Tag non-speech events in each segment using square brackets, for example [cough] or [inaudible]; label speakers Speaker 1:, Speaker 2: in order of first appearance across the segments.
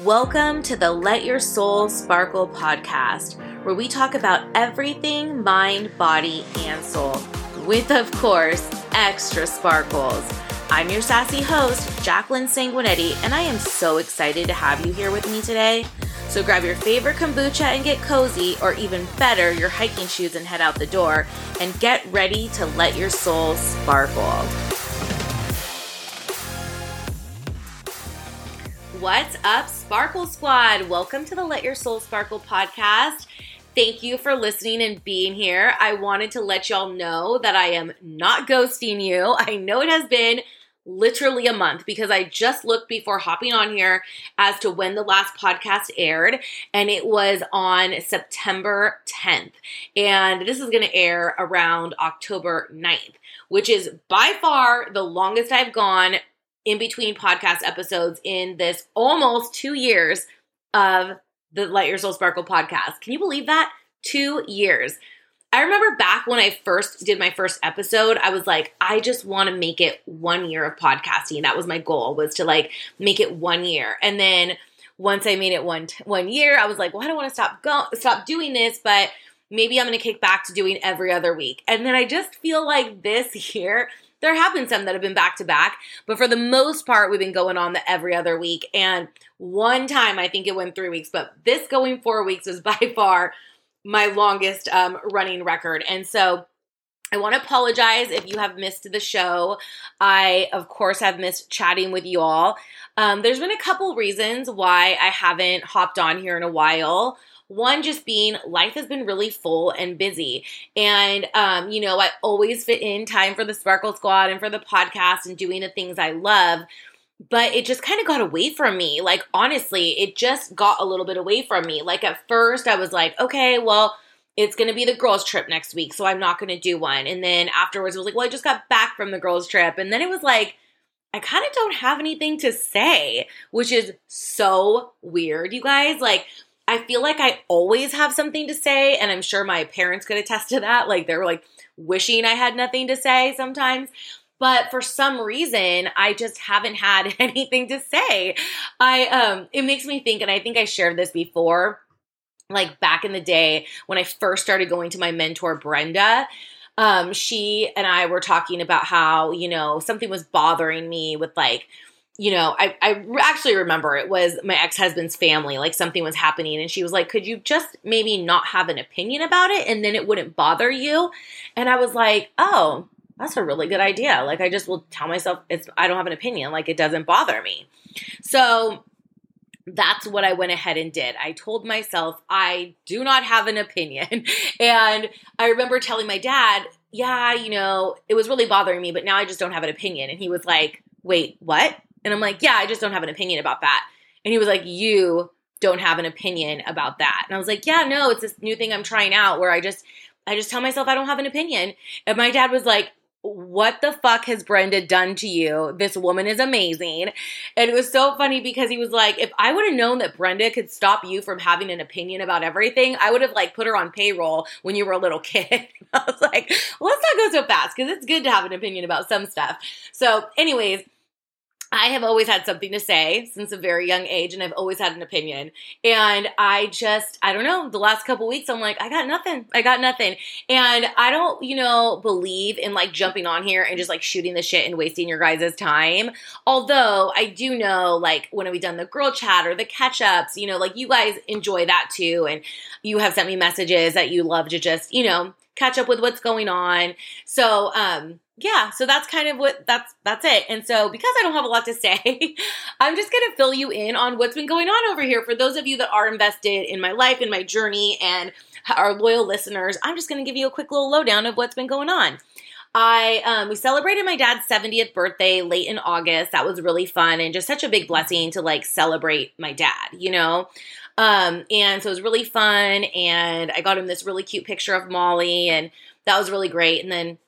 Speaker 1: Welcome to the Let Your Soul Sparkle podcast, where we talk about everything mind, body, and soul, with, of course, extra sparkles. I'm your sassy host, Jacqueline Sanguinetti, and I am so excited to have you here with me today. So grab your favorite kombucha and get cozy, or even better, your hiking shoes and head out the door, and get ready to let your soul sparkle. What's up, Sparkle Squad? Welcome to the Let Your Soul Sparkle podcast. Thank you for listening and being here. I wanted to let y'all know that I am not ghosting you. I know it has been literally a month because I just looked before hopping on here as to when the last podcast aired, and it was on September 10th. And this is going to air around October 9th, which is by far the longest I've gone in between podcast episodes in this almost two years of the Let Your Soul Sparkle podcast. Can you believe that? Two years. I remember back when I first did my first episode, I was like, I just want to make it one year of podcasting. That was my goal was to like make it one year. And then once I made it one one year, I was like, well, I don't want to stop go stop doing this, but maybe I'm going to kick back to doing every other week. And then I just feel like this [laughs] year there have been some that have been back to back, but for the most part, we've been going on the every other week. And one time, I think it went three weeks, but this going four weeks was [laughs] by far my longest um, running record. And so I want to apologize if you have missed the show. I, of course, have missed chatting with you all. Um, there's been a couple reasons why I haven't hopped on here in a while. One just being life has been really full and busy. And, um, you know, I always fit in time for the Sparkle Squad and for the podcast and doing the things I love. But it just kind of got away from me. Like, honestly, it just got a little bit away from me. Like, at first, I was like, okay, well, it's going to be the girls' trip next week, so I'm not going to do one. And then afterwards, it was like, well, I just got back from the girls' trip. And then it was like, I kind of don't have anything to say, which is so weird, you guys. Like, I feel like I always have something to say, and I'm sure my parents could attest to that. Like they're like wishing I had nothing to say sometimes. But for some reason, I just haven't had [laughs] anything to say. I um it makes me think, and I think I shared this before, like back in the day when I first started going to my mentor, Brenda. Um, she and I were talking about how, you know, something was bothering me with like you know, I, I actually remember it was my ex husband's family, like something was happening, and she was like, Could you just maybe not have an opinion about it and then it wouldn't bother you? And I was like, Oh, that's a really good idea. Like, I just will tell myself it's, I don't have an opinion, like, it doesn't bother me. So, that's what I went ahead and did. I told myself I do not have an opinion. [laughs] and I remember telling my dad, yeah, you know, it was really bothering me, but now I just don't have an opinion. And he was like, wait, what? And I'm like, yeah, I just don't have an opinion about that. And he was like, you don't have an opinion about that. And I was like, yeah, no, it's this new thing I'm trying out where I just I just tell myself I don't have an opinion. And my dad was like, what the fuck has Brenda done to you? This woman is amazing. And it was so funny because he was like, if I would have known that Brenda could stop you from having an opinion about everything, I would have like put her on payroll when you were a little [laughs] kid. I was like, let's not go so fast because it's good to have an opinion about some stuff. So, anyways, I have always had something to say since a very young age, and I've always had an opinion. And I just, I don't know, the last couple weeks, I'm like, I got nothing. I got nothing. And I don't, you know, believe in like jumping on here and just like shooting the shit and wasting your guys' time. Although I do know, like, when we done the girl chat or the catch ups, you know, like you guys enjoy that too. And you have sent me messages that you love to just, you know, catch up with what's going on. So, um, yeah, so that's kind of what that's that's it. And so because I don't have a lot to [laughs] say, I'm just going to fill you in on what's been going on over here for those of you that are invested in my life and my journey and our loyal listeners. I'm just going to give you a quick little lowdown of what's been going on. I um, we celebrated my dad's 70th birthday late in August. That was really fun and just such a big blessing to like celebrate my dad, you know. Um, and so it was really fun and I got him this really cute picture of Molly and that was really great. And then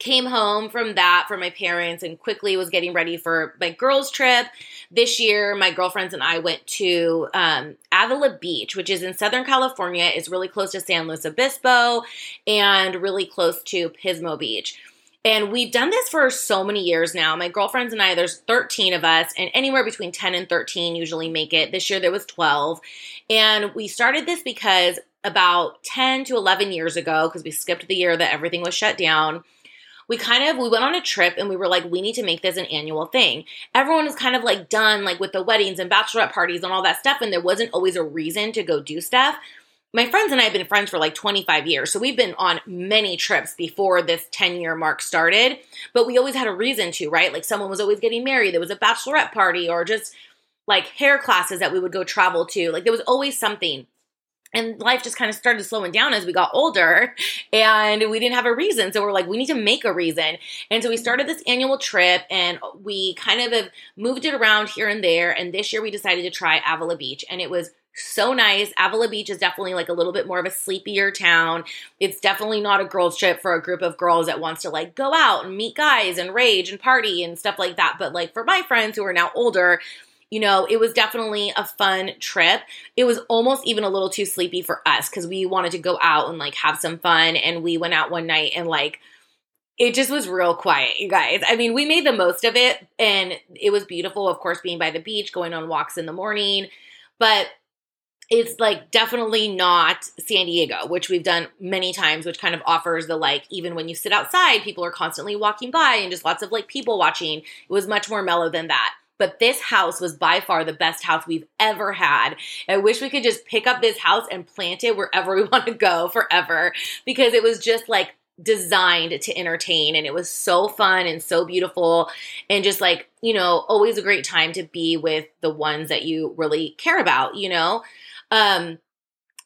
Speaker 1: came home from that for my parents and quickly was getting ready for my girls trip this year my girlfriends and i went to um, avila beach which is in southern california it's really close to san luis obispo and really close to pismo beach And we've done this for so many years now. My girlfriends and I, there's 13 of us, and anywhere between 10 and 13 usually make it. This year there was 12. And we started this because about 10 to 11 years ago, because we skipped the year that everything was shut down, we kind of we went on a trip and we were like we need to make this an annual thing everyone was kind of like done like with the weddings and bachelorette parties and all that stuff and there wasn't always a reason to go do stuff my friends and I have been friends for like 25 years. So we've been on many trips before this 10 year mark started, but we always had a reason to, right? Like someone was always getting married, there was a bachelorette party, or just like hair classes that we would go travel to. Like there was always something. And life just kind of started slowing down as we got older and we didn't have a reason. So we're like, we need to make a reason. And so we started this annual trip and we kind of have moved it around here and there. And this year we decided to try Avila Beach and it was so nice. Avila Beach is definitely like a little bit more of a sleepier town. It's definitely not a girls trip for a group of girls that wants to like go out and meet guys and rage and party and stuff like that. But like for my friends who are now older, you know, it was definitely a fun trip. It was almost even a little too sleepy for us because we wanted to go out and like have some fun. And we went out one night and like it just was real quiet, you guys. I mean, we made the most of it and it was beautiful, of course, being by the beach, going on walks in the morning. But it's like definitely not San Diego, which we've done many times, which kind of offers the like, even when you sit outside, people are constantly walking by and just lots of like people watching. It was much more mellow than that. But this house was by far the best house we've ever had. I wish we could just pick up this house and plant it wherever [laughs] we want to go forever because it was just like designed to entertain and it was so fun and so beautiful and just like you know always a great time to be with the ones that you really care about you know um,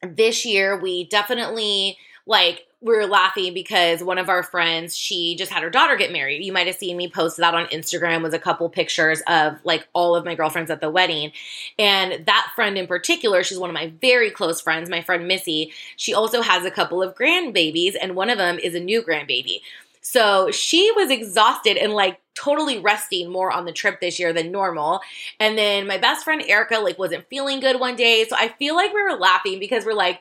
Speaker 1: this year we definitely like we were laughing because one of our friends she just had her daughter get married you might have seen me post that on instagram was a couple pictures of like all of my girlfriends at the wedding and that friend in particular she's one of my very close friends my friend missy she also has a couple of grandbabies and one of them is a new grandbaby so she was exhausted and like totally resting more on the trip this year than normal. And then my best friend Erica like wasn't feeling good one day. So I feel like we were laughing because we're like,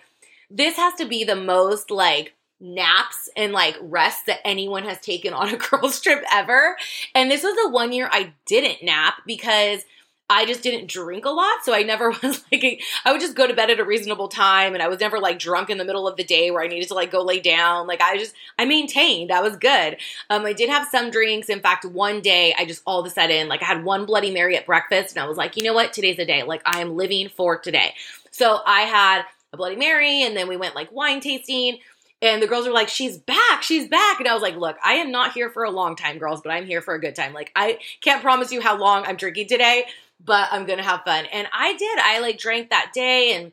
Speaker 1: this has to be the most like naps and like rest that anyone has taken on a [laughs] girls trip ever. And this was the one year I didn't nap because I just didn't drink a lot. So I never [laughs] was like, I would just go to bed at a reasonable time and I was never like drunk in the middle of the day where I needed to like go lay down. Like I just, I maintained. I was good. Um, I did have some drinks. In fact, one day I just all of a sudden, like I had one Bloody Mary at breakfast and I was like, you know what? Today's the day. Like I am living for today. So I had a Bloody Mary and then we went like wine tasting. And the girls were like, she's back, she's back. And I was like, look, I am not here for a long time, girls, but I'm here for a good time. Like, I can't promise you how long I'm drinking today, but I'm gonna have fun. And I did. I like drank that day and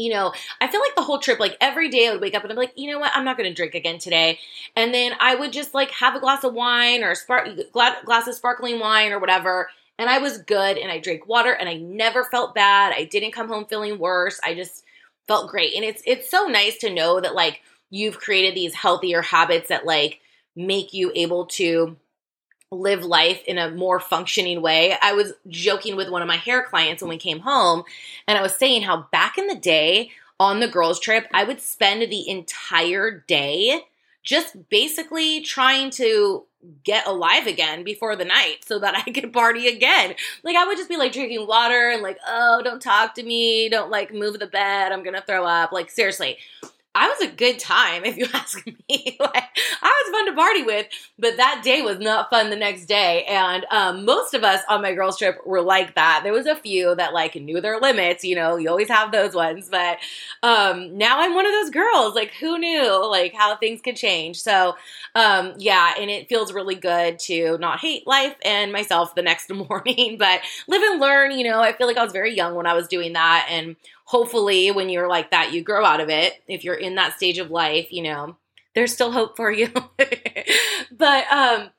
Speaker 1: you know, I feel like the whole trip, like every day I would wake up and I'm like, you know what, I'm not going to drink again today. And then I would just like have a glass of wine or a spark, glass of sparkling wine or whatever. And I was good and I drank water and I never felt bad. I didn't come home feeling worse. I just felt great. And it's, it's so nice to know that like you've created these healthier habits that like make you able to live life in a more functioning way. I was joking with one of my hair clients when we came home, and I was saying how back in the day on the girls' trip, I would spend the entire day just basically trying to get alive again before the night so that [laughs] I could party again. Like I would just be like drinking water and like, oh, don't talk to me, don't like move the bed, I'm gonna throw up. Like seriously. I was a good time, [laughs] if you ask me. [laughs] like, I was fun to party with, but that day was not fun the next day. And um, most of us on my girls' trip were like that. There was a few that like knew their limits. You know, you always have those ones. But um, now I'm one of those girls. Like, who knew like how things could change? So um, yeah, and it feels really good to not hate life and myself the next [laughs] morning, but live and learn. You know, I feel like I was very young when I was doing that, and hopefully when you're like that you grow out of it. If you're in that stage of life you know there's still hope for you. [laughs] But um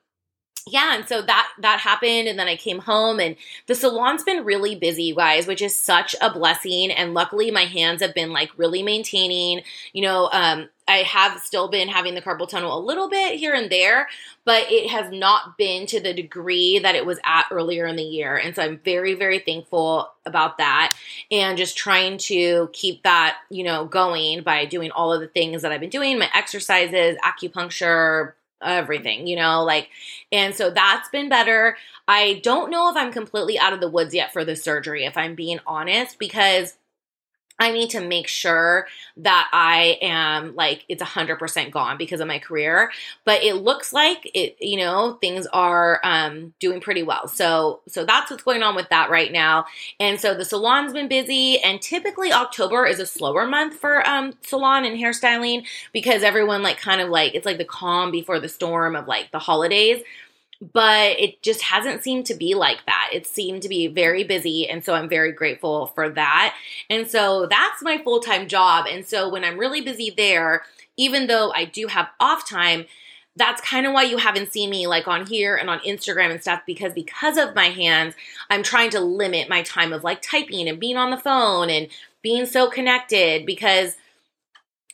Speaker 1: yeah and so that that happened and then i came home and the salon's been really busy you guys which is such a blessing and luckily my hands have been like really maintaining you know um i have still been having the carpal tunnel a little bit here and there but it has not been to the degree that it was at earlier in the year and so i'm very very thankful about that and just trying to keep that you know going by doing all of the things that i've been doing my exercises acupuncture everything, you know, like, and so that's been better. I don't know if I'm completely out of the woods yet for the surgery, if I'm being honest, because I need to make sure that I am like it's 100% gone because of my career, but it looks like it you know, things are um doing pretty well. So so that's what's going on with that right now. And so the salon's been busy and typically October is a slower month for um salon and hairstyling because everyone like kind of like it's like the calm before the storm of like the holidays but it just hasn't seemed to be like that. It seemed to be very busy. And so I'm very grateful for that. And so that's my full time job. And so when I'm really busy there, even though I do have off time, that's kind of why you haven't seen me like on here and on Instagram and stuff because because of my hands, I'm trying to limit my time of like typing and being on the phone and being so connected because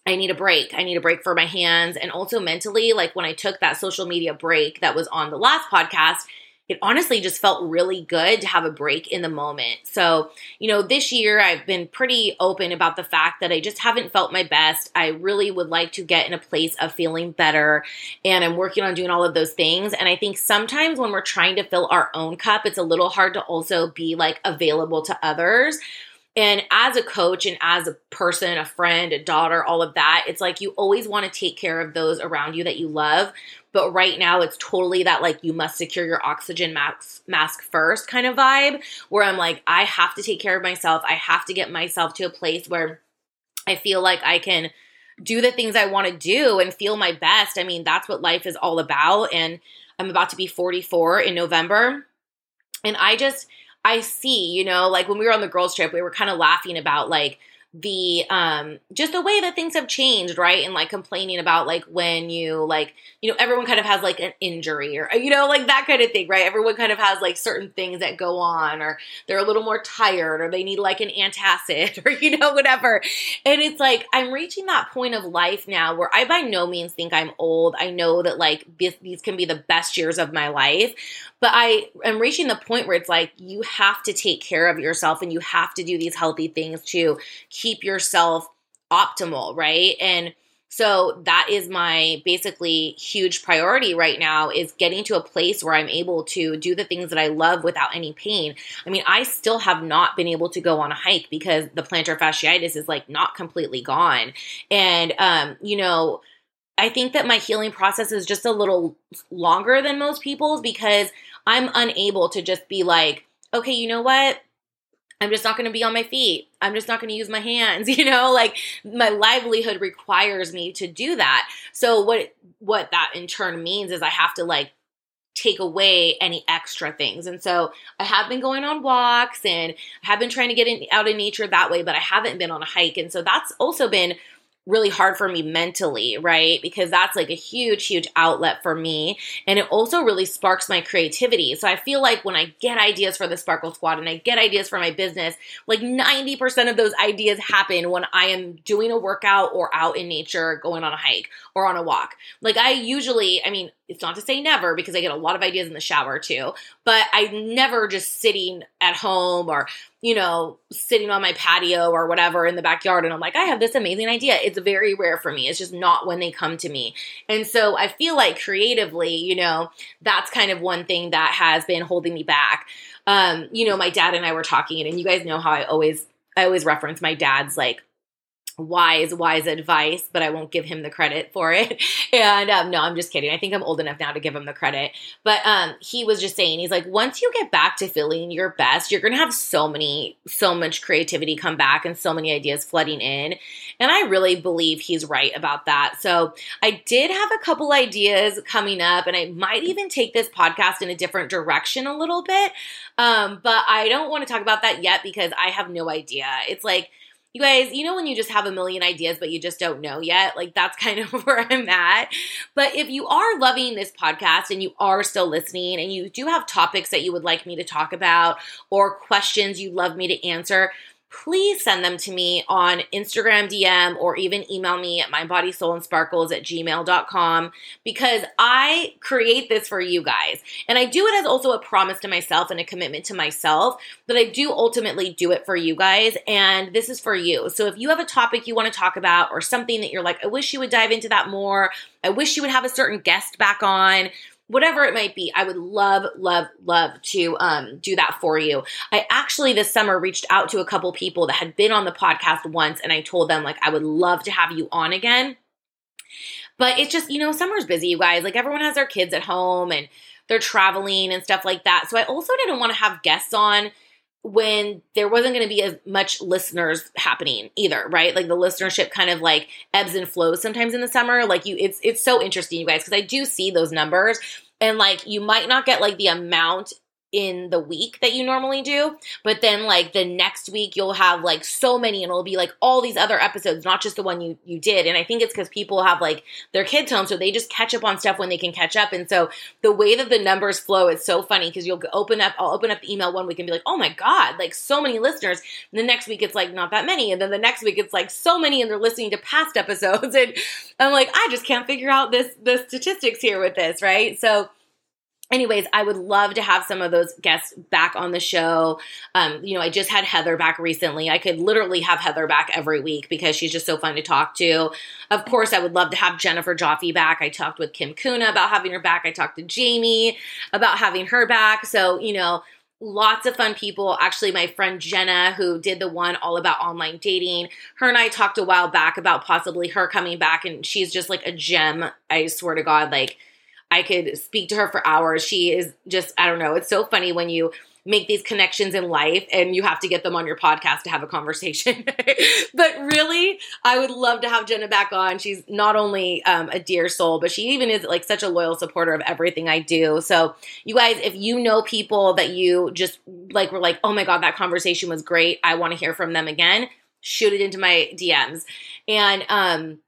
Speaker 1: I need a break. I need a break for my hands and also mentally. Like when I took that social media break that was on the last podcast, it honestly just felt really good to have a break in the moment. So, you know, this year I've been pretty open about the fact that I just haven't felt my best. I really would like to get in a place of feeling better, and I'm working on doing all of those things. And I think sometimes when we're trying to fill our own cup, it's a little hard to also be like available to others and as a coach and as a person, a friend, a daughter, all of that, it's like you always want to take care of those around you that you love. But right now, it's totally that like you must secure your oxygen mask, mask first kind of vibe where I'm like, I have to take care of myself. I have to get myself to a place where I feel like I can do the things I want to do and feel my best. I mean, that's what life is all about. And I'm about to be 44 in November. And I just, I see, you know, like when we were on the girls' trip, we were kind of laughing about like the um just the way that things have changed right? And like complaining about like when you like you know everyone kind of has like an injury or you know like that kind of thing right? Everyone kind of has like certain things that go on or they're a little more tired or they need like an antacid [laughs] or you know whatever. And it's like i'm reaching that point of life now where i by no means think i'm old. I know that like these can be the best years of my life but I am reaching the point where it's like you have to take care of yourself and you have to do these healthy things to keep yourself optimal, right? And so that is my basically huge priority right now is getting to a place where I'm able to do the things that I love without any pain. I mean, I still have not been able to go on a hike because the plantar fasciitis is like not completely gone. And um, you know, I think that my healing process is just a little longer than most people's because I'm unable to just be like, okay, you know what? I'm just not going to be on my feet. I'm just not going to use my hands, [laughs] you know, like my livelihood requires me to do that. So what what that in turn means is I have to like take away any extra things. And so I have been going on walks and I have been trying to get in, out in nature that way, but I haven't been on a hike. And so that's also been really hard for me mentally, right? Because that's like a huge, huge outlet for me. And it also really sparks my creativity. So I feel like when I get ideas for the Sparkle Squad and I get ideas for my business, like 90% of those ideas happen when I am doing a workout or out in nature, going on a hike or on a walk. Like I usually, I mean, it's not to say never because I get a lot of ideas in the shower too, but I'm never just sitting at home or, you know, sitting on my patio or whatever in the backyard and I'm like, I have this amazing idea. It's very rare for me. It's just not when they come to me. And so I feel like creatively, you know, that's kind of one thing that has been holding me back. Um, you know, my dad and I were talking and you guys know how I always I always reference my dad's like wise, wise advice, but I won't give him the credit for it. [laughs] And um, no, I'm just kidding. I think I'm old enough now to give him the credit. But um, he was just saying, he's like, once you get back to feeling your best, you're going to have so many, so much creativity come back and so many ideas flooding in. And I really believe he's right about that. So I did have a couple ideas coming up, and I might even take this podcast in a different direction a little bit. Um, but I don't want to talk about that yet because I have no idea. It's like, you guys, you know, when you just have a million ideas, but you just don't know yet? Like, that's kind of [laughs] where I'm at. But if you are loving this podcast and you are still listening and you do have topics that you would like me to talk about or questions you'd love me to answer, please send them to me on Instagram DM or even email me at mindbodysoulandsparkles at gmail.com because I create this for you guys. And I do it as also a promise to myself and a commitment to myself, but I do ultimately do it for you guys. And this is for you. So if you have a topic you want to talk about or something that you're like, I wish you would dive into that more, I wish you would have a certain guest back on, whatever it might be. I would love, love, love to um, do that for you. I actually this summer reached out to a couple people that had been on the podcast once, and I told them like I would love to have you on again. But it's just you know summer's busy, you guys. Like everyone has their kids at home and they're traveling and stuff like that. So I also didn't want to have guests on when there wasn't going to be as much listeners happening either, right? Like the listenership kind of like ebbs and flows sometimes in the summer. Like you, it's it's so interesting, you guys, because I do see those numbers, and like you might not get like the amount in the week that you normally do. But then like the next week you'll have like so many and it'll be like all these other episodes, not just the one you you did. And I think it's cuz people have like their kids home so they just catch up on stuff when they can catch up. And so the way that the numbers flow is so funny cuz you'll open up I'll open up the email one week and be like, "Oh my god, like so many listeners." And the next week it's like not that many. And then the next week it's like so many and they're listening to past [laughs] episodes and I'm like, "I just can't figure out this the statistics here with this," right? So anyways, I would love to have some of those guests back on the show. Um, you know, I just had Heather back recently. I could literally have Heather back every week because she's just so fun to talk to. Of course, I would love to have Jennifer Joffe back. I talked with Kim Kuna about having her back. I talked to Jamie about having her back. So, you know, lots of fun people. Actually, my friend Jenna, who did the one all about online dating, her and I talked a while back about possibly her coming back, and she's just like a gem. I swear to God, like I could speak to her for hours. She is just, I don't know, it's so funny when you make these connections in life and you have to get them on your podcast to have a conversation. [laughs] but really, I would love to have Jenna back on. She's not only um, a dear soul, but she even is like such a loyal supporter of everything I do. So, you guys, if you know people that you just like were like, oh my God, that conversation was great, I want to hear from them again, shoot it into my DMs. And, um,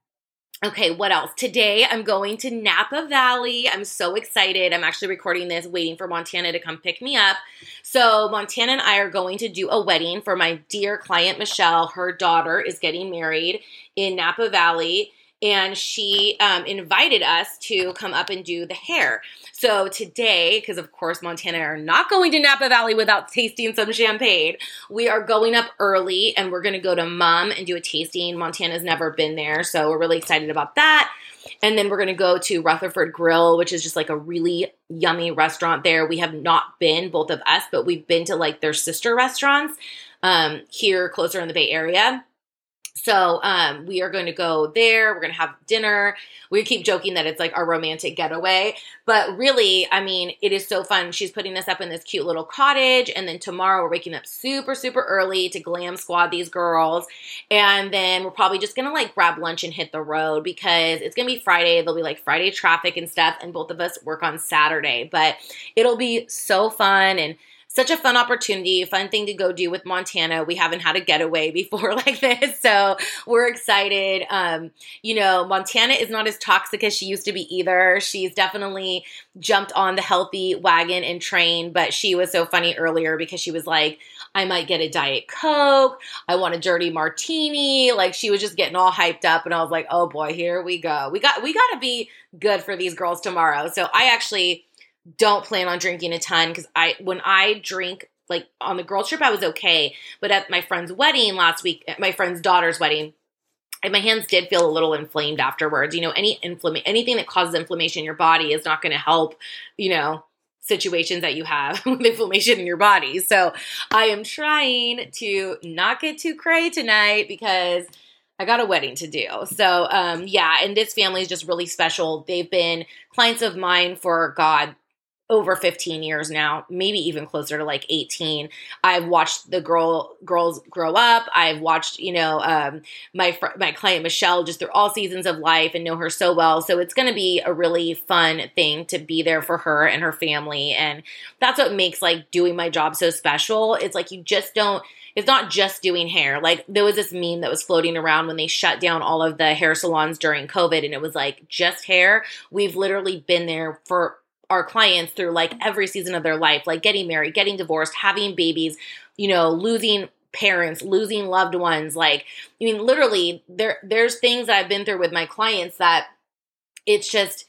Speaker 1: Okay, what else? Today I'm going to Napa Valley. I'm so excited. I'm actually recording this, waiting for Montana to come pick me up. So, Montana and I are going to do a wedding for my dear client, Michelle. Her daughter is getting married in Napa Valley and she um, invited us to come up and do the hair. So today, because of course Montana are not going to Napa Valley without tasting some champagne, we are going up early and we're going to go to Mumm and do a tasting. Montana's never been there, so we're really excited about that. And then we're going to go to Rutherford Grill, which is just like a really yummy restaurant there. We have not been, both of us, but we've been to like their sister restaurants um, here closer in the Bay Area. So um, we are going to go there. We're going to have dinner. We keep joking that it's like our romantic getaway, but really, I mean, it is so fun. She's putting us up in this cute little cottage, and then tomorrow we're waking up super, super early to glam squad these girls, and then we're probably just gonna like grab lunch and hit the road because it's gonna be Friday. There'll be like Friday traffic and stuff, and both of us work on Saturday, but it'll be so fun and such a fun opportunity, fun thing to go do with Montana. We haven't had a getaway [laughs] before like this, so we're excited. Um, you know, Montana is not as toxic as she used to be either. She's definitely jumped on the healthy wagon and train, but she was so funny earlier because she was like, I might get a Diet Coke. I want a dirty martini. Like she was just getting all hyped up and I was like, "Oh boy, here we go. We got we got to be good for these girls tomorrow." So I actually don't plan on drinking a ton because I when I drink like on the girl trip I was okay, but at my friend's wedding last week, at my friend's daughter's wedding, and my hands did feel a little inflamed afterwards. You know, any inflammation, anything that causes inflammation in your body is not going to help. You know, situations that you have [laughs] with inflammation in your body. So I am trying to not get too cray tonight because I got a wedding to do. So um, yeah, and this family is just really special. They've been clients of mine for God over 15 years now, maybe even closer to like 18. I've watched the girl girls grow up. I've watched, you know, um, my fr- my client Michelle just through all seasons of life and know her so well. So it's going to be a really fun thing to be there for her and her family, and that's what makes like doing my job so special. It's like you just don't it's not just doing hair. Like there was this meme that was floating around when they shut down all of the hair salons during COVID and it was like just hair. We've literally been there for our clients through like every season of their life, like getting married, getting divorced, having babies, you know, losing parents losing loved ones like i mean literally there there's things that i've been through with my clients that it's just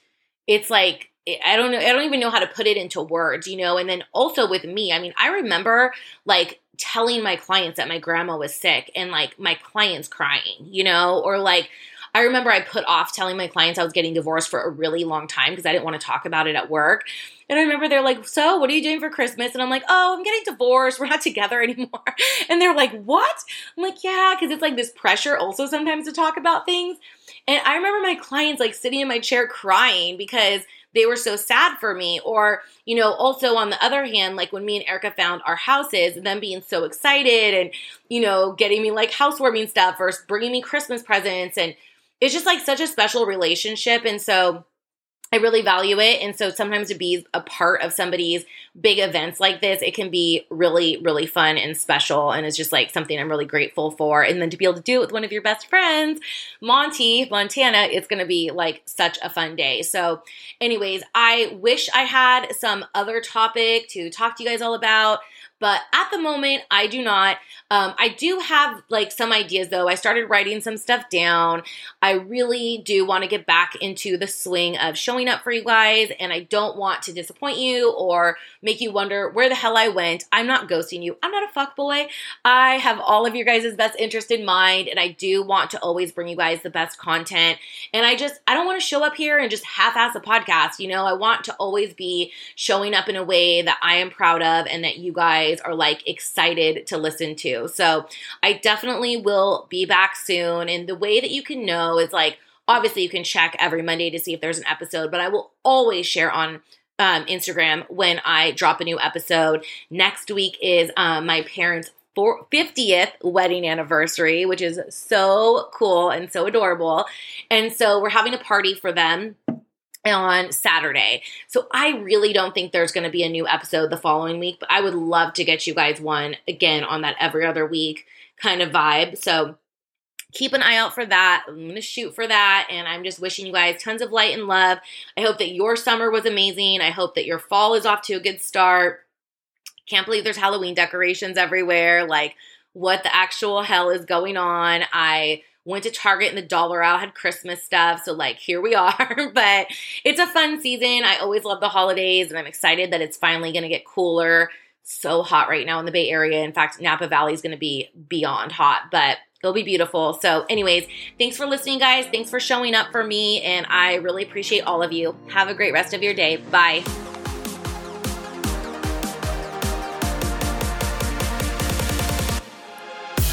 Speaker 1: it's like I don't know I don't even know how to put it into words, you know. And then also with me, I mean, I remember like telling my clients that my grandma was sick and like my clients crying, you know, or like I remember I put off telling my clients I was getting divorced for a really long time because I didn't want to talk about it at work. And I remember they're like, So, what are you doing for Christmas? And I'm like, Oh, I'm getting divorced. We're not [laughs] together anymore. And they're like, What? I'm like, Yeah, because it's like this pressure also sometimes to talk about things. And I remember my clients like sitting in my chair crying because they were so sad for me. Or, you know, also on the other hand, like when me and Erica found our houses, and them being so excited and, you know, getting me like housewarming stuff or bringing me Christmas presents. And it's just like such a special relationship. And so, I really value it. And so sometimes to be a part of somebody's big events like this, it can be really, really fun and special. And it's just like something I'm really grateful for. And then to be able to do it with one of your best friends, Monty, Montana, it's going to be like such a fun day. So, anyways, I wish I had some other topic to talk to you guys all about. But at the moment, I do not. Um, I do have like some ideas though. I started writing some stuff down. I really do want to get back into the swing of showing up for you guys, and I don't want to disappoint you or make you wonder where the hell I went. I'm not ghosting you. I'm not a fuck boy. I have all of your guys' best interest in mind, and I do want to always bring you guys the best content. And I just I don't want to show up here and just half-ass a podcast. You know, I want to always be showing up in a way that I am proud of and that you guys are like excited to listen to. So I definitely will be back soon. And the way that you can know is like, obviously, you can check every Monday to see if there's an episode, but I will always share on um, Instagram when I drop a new episode. Next week is um, my parents' 50th wedding anniversary, which is so cool and so adorable. And so we're having a party for them on Saturday. So I really don't think there's going to be a new episode the following week, but I would love to get you guys one again on that every other week kind of vibe. So keep an eye out for that. I'm going to shoot for that. And I'm just wishing you guys tons of light and love. I hope that your summer was amazing. I hope that your fall is off to a good start. Can't believe there's Halloween decorations everywhere. Like, what the actual hell is going on? I went to Target and the dollar aisle had Christmas stuff. So, like, here we [laughs] are. but it's a fun season. I always love the holidays, and I'm excited that it's finally going to get cooler. So hot right now in the Bay Area. In fact, Napa Valley is going to be beyond hot, but it'll be beautiful. So, anyways, thanks for listening, guys. Thanks for showing up for me, and I really appreciate all of you. Have a great rest of your day. Bye.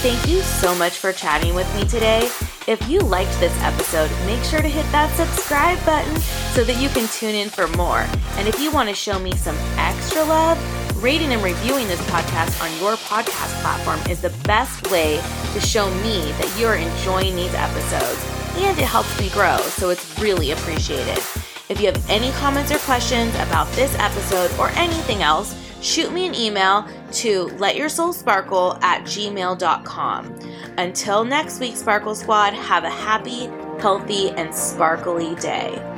Speaker 1: Thank you so much for chatting with me today. If you liked this episode, make sure to hit that subscribe button so that you can tune in for more. And if you want to show me some extra love, rating and reviewing this podcast on your podcast platform is the best way to show me that you're enjoying these episodes. And it helps me grow, so it's really appreciated. If you have any comments or questions about this episode or anything else, shoot me an email to letyoursoulsparkle at gmail.com. Until next week, Sparkle Squad, have a happy, healthy, and sparkly day.